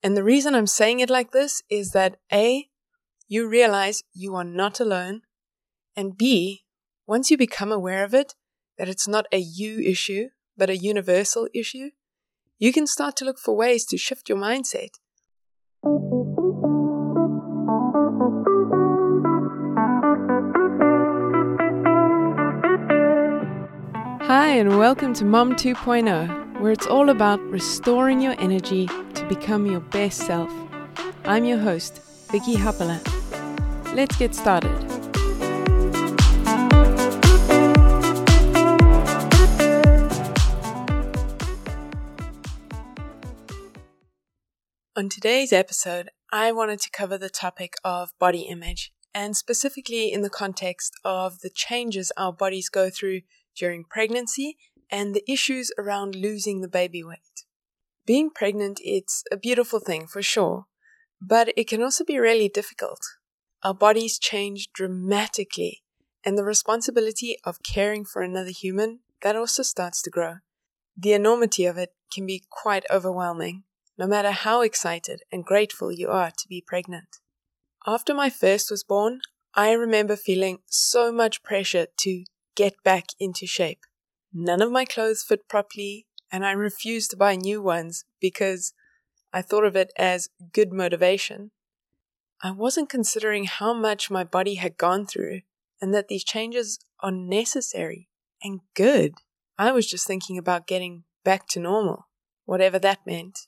And the reason I'm saying it like this is that A, you realize you are not alone, and B, once you become aware of it, that it's not a you issue, but a universal issue, you can start to look for ways to shift your mindset. Hi, and welcome to Mom 2.0, where it's all about restoring your energy become your best self. I'm your host, Vicky Haapala. Let's get started. On today's episode, I wanted to cover the topic of body image, and specifically in the context of the changes our bodies go through during pregnancy and the issues around losing the baby weight. Being pregnant, it's a beautiful thing for sure, but it can also be really difficult. Our bodies change dramatically, and the responsibility of caring for another human, that also starts to grow. The enormity of it can be quite overwhelming, no matter how excited and grateful you are to be pregnant. After my first was born, I remember feeling so much pressure to get back into shape. None of my clothes fit properly, and I refused to buy new ones because I thought of it as good motivation. I wasn't considering how much my body had gone through and that these changes are necessary and good. I was just thinking about getting back to normal, whatever that meant.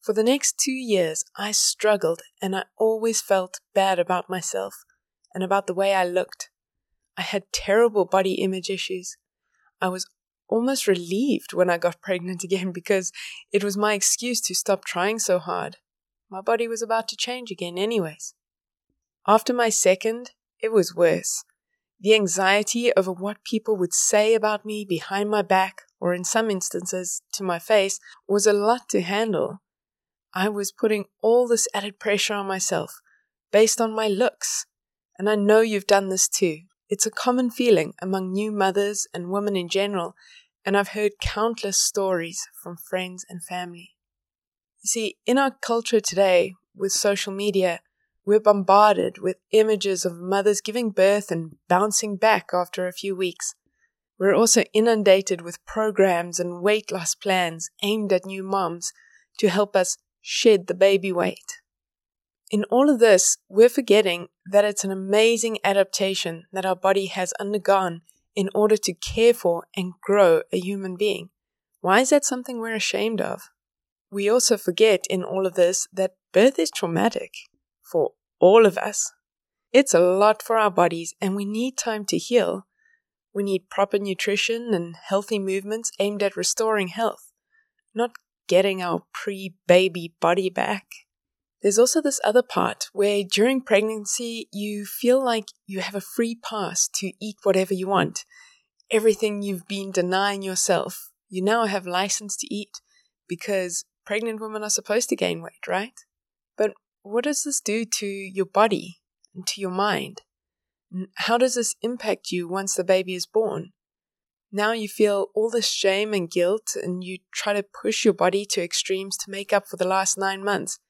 For the next two years, I struggled and I always felt bad about myself and about the way I looked. I had terrible body image issues. I was almost relieved when I got pregnant again because it was my excuse to stop trying so hard. My body was about to change again, anyways. After my second, it was worse. The anxiety over what people would say about me behind my back, or in some instances to my face, was a lot to handle. I was putting all this added pressure on myself based on my looks. And I know you've done this too. It's a common feeling among new mothers and women in general, and I've heard countless stories from friends and family. You see, in our culture today, with social media, we're bombarded with images of mothers giving birth and bouncing back after a few weeks. We're also inundated with programs and weight loss plans aimed at new moms to help us shed the baby weight. In all of this, we're forgetting that it's an amazing adaptation that our body has undergone in order to care for and grow a human being. Why is that something we're ashamed of? We also forget in all of this that birth is traumatic for all of us. It's a lot for our bodies and we need time to heal. We need proper nutrition and healthy movements aimed at restoring health, not getting our pre baby body back. There's also this other part where during pregnancy you feel like you have a free pass to eat whatever you want. Everything you've been denying yourself, you now have license to eat because pregnant women are supposed to gain weight, right? But what does this do to your body and to your mind? How does this impact you once the baby is born? Now you feel all this shame and guilt, and you try to push your body to extremes to make up for the last nine months.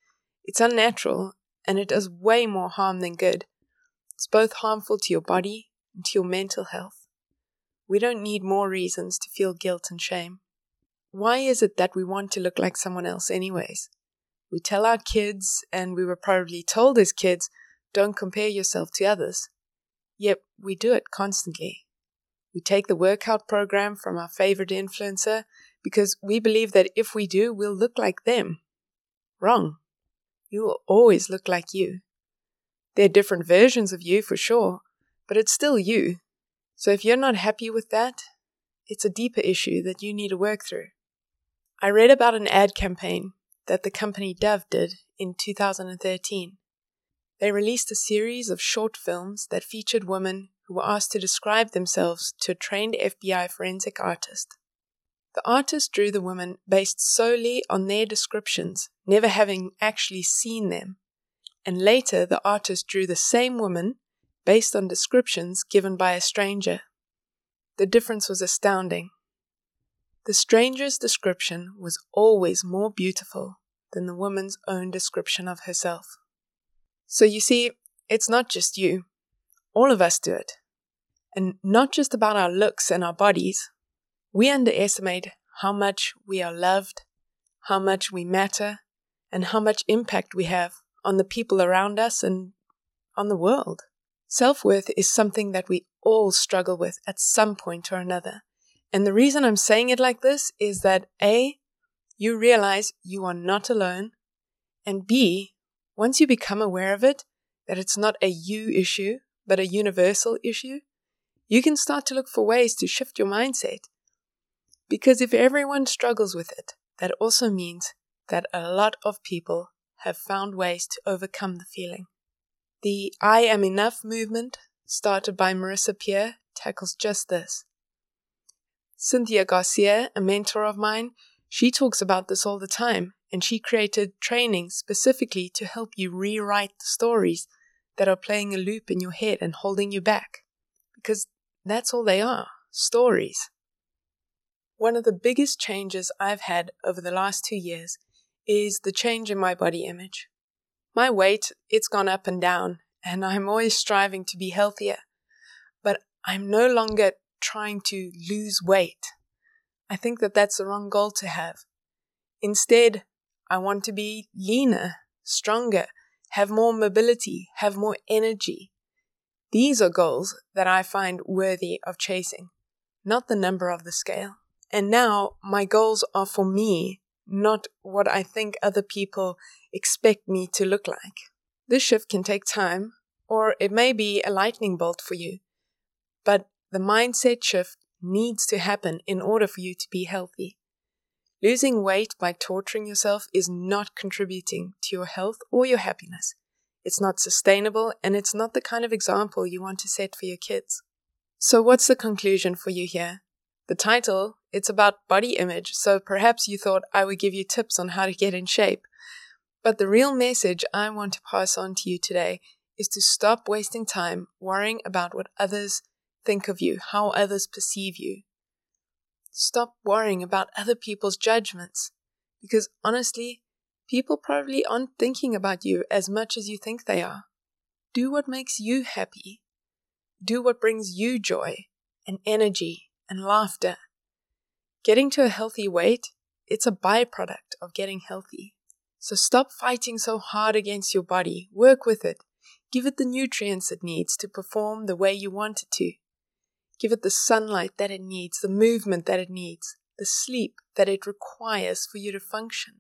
It's unnatural and it does way more harm than good. It's both harmful to your body and to your mental health. We don't need more reasons to feel guilt and shame. Why is it that we want to look like someone else, anyways? We tell our kids, and we were probably told as kids, don't compare yourself to others. Yet we do it constantly. We take the workout program from our favorite influencer because we believe that if we do, we'll look like them. Wrong. You will always look like you. There are different versions of you for sure, but it's still you. So if you're not happy with that, it's a deeper issue that you need to work through. I read about an ad campaign that the company Dove did in 2013. They released a series of short films that featured women who were asked to describe themselves to a trained FBI forensic artist. The artist drew the women based solely on their descriptions, never having actually seen them. And later, the artist drew the same woman based on descriptions given by a stranger. The difference was astounding. The stranger's description was always more beautiful than the woman's own description of herself. So you see, it's not just you. All of us do it. And not just about our looks and our bodies. We underestimate how much we are loved, how much we matter, and how much impact we have on the people around us and on the world. Self worth is something that we all struggle with at some point or another. And the reason I'm saying it like this is that A, you realize you are not alone, and B, once you become aware of it, that it's not a you issue, but a universal issue, you can start to look for ways to shift your mindset. Because if everyone struggles with it, that also means that a lot of people have found ways to overcome the feeling. The I Am Enough movement, started by Marisa Peer, tackles just this. Cynthia Garcia, a mentor of mine, she talks about this all the time, and she created training specifically to help you rewrite the stories that are playing a loop in your head and holding you back. Because that's all they are stories. One of the biggest changes I've had over the last two years is the change in my body image. My weight, it's gone up and down, and I'm always striving to be healthier. But I'm no longer trying to lose weight. I think that that's the wrong goal to have. Instead, I want to be leaner, stronger, have more mobility, have more energy. These are goals that I find worthy of chasing, not the number of the scale. And now my goals are for me, not what I think other people expect me to look like. This shift can take time, or it may be a lightning bolt for you. But the mindset shift needs to happen in order for you to be healthy. Losing weight by torturing yourself is not contributing to your health or your happiness. It's not sustainable and it's not the kind of example you want to set for your kids. So what's the conclusion for you here? The title, it's about body image, so perhaps you thought I would give you tips on how to get in shape. But the real message I want to pass on to you today is to stop wasting time worrying about what others think of you, how others perceive you. Stop worrying about other people's judgments, because honestly, people probably aren't thinking about you as much as you think they are. Do what makes you happy. Do what brings you joy and energy and laughter. Getting to a healthy weight, it's a byproduct of getting healthy. So stop fighting so hard against your body. Work with it. Give it the nutrients it needs to perform the way you want it to. Give it the sunlight that it needs, the movement that it needs, the sleep that it requires for you to function.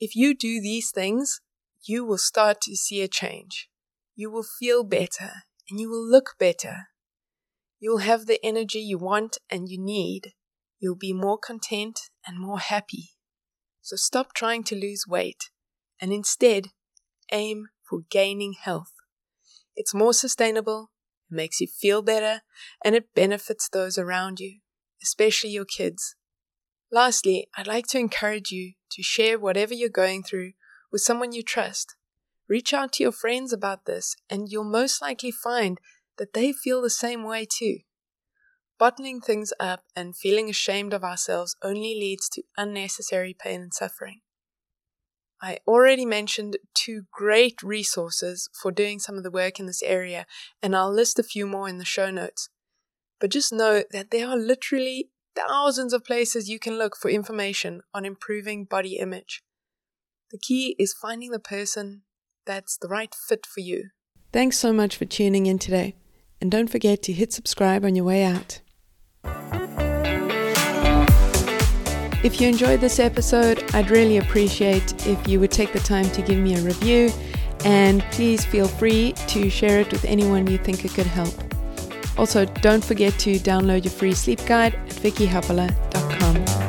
If you do these things, you will start to see a change. You will feel better and you will look better. You will have the energy you want and you need. You'll be more content and more happy. So stop trying to lose weight and instead aim for gaining health. It's more sustainable, it makes you feel better, and it benefits those around you, especially your kids. Lastly, I'd like to encourage you to share whatever you're going through with someone you trust. Reach out to your friends about this, and you'll most likely find that they feel the same way too. Bottling things up and feeling ashamed of ourselves only leads to unnecessary pain and suffering. I already mentioned two great resources for doing some of the work in this area, and I'll list a few more in the show notes. But just know that there are literally thousands of places you can look for information on improving body image. The key is finding the person that's the right fit for you. Thanks so much for tuning in today, and don't forget to hit subscribe on your way out. If you enjoyed this episode, I'd really appreciate if you would take the time to give me a review and please feel free to share it with anyone you think it could help. Also, don't forget to download your free sleep guide at vickyhaapala.com.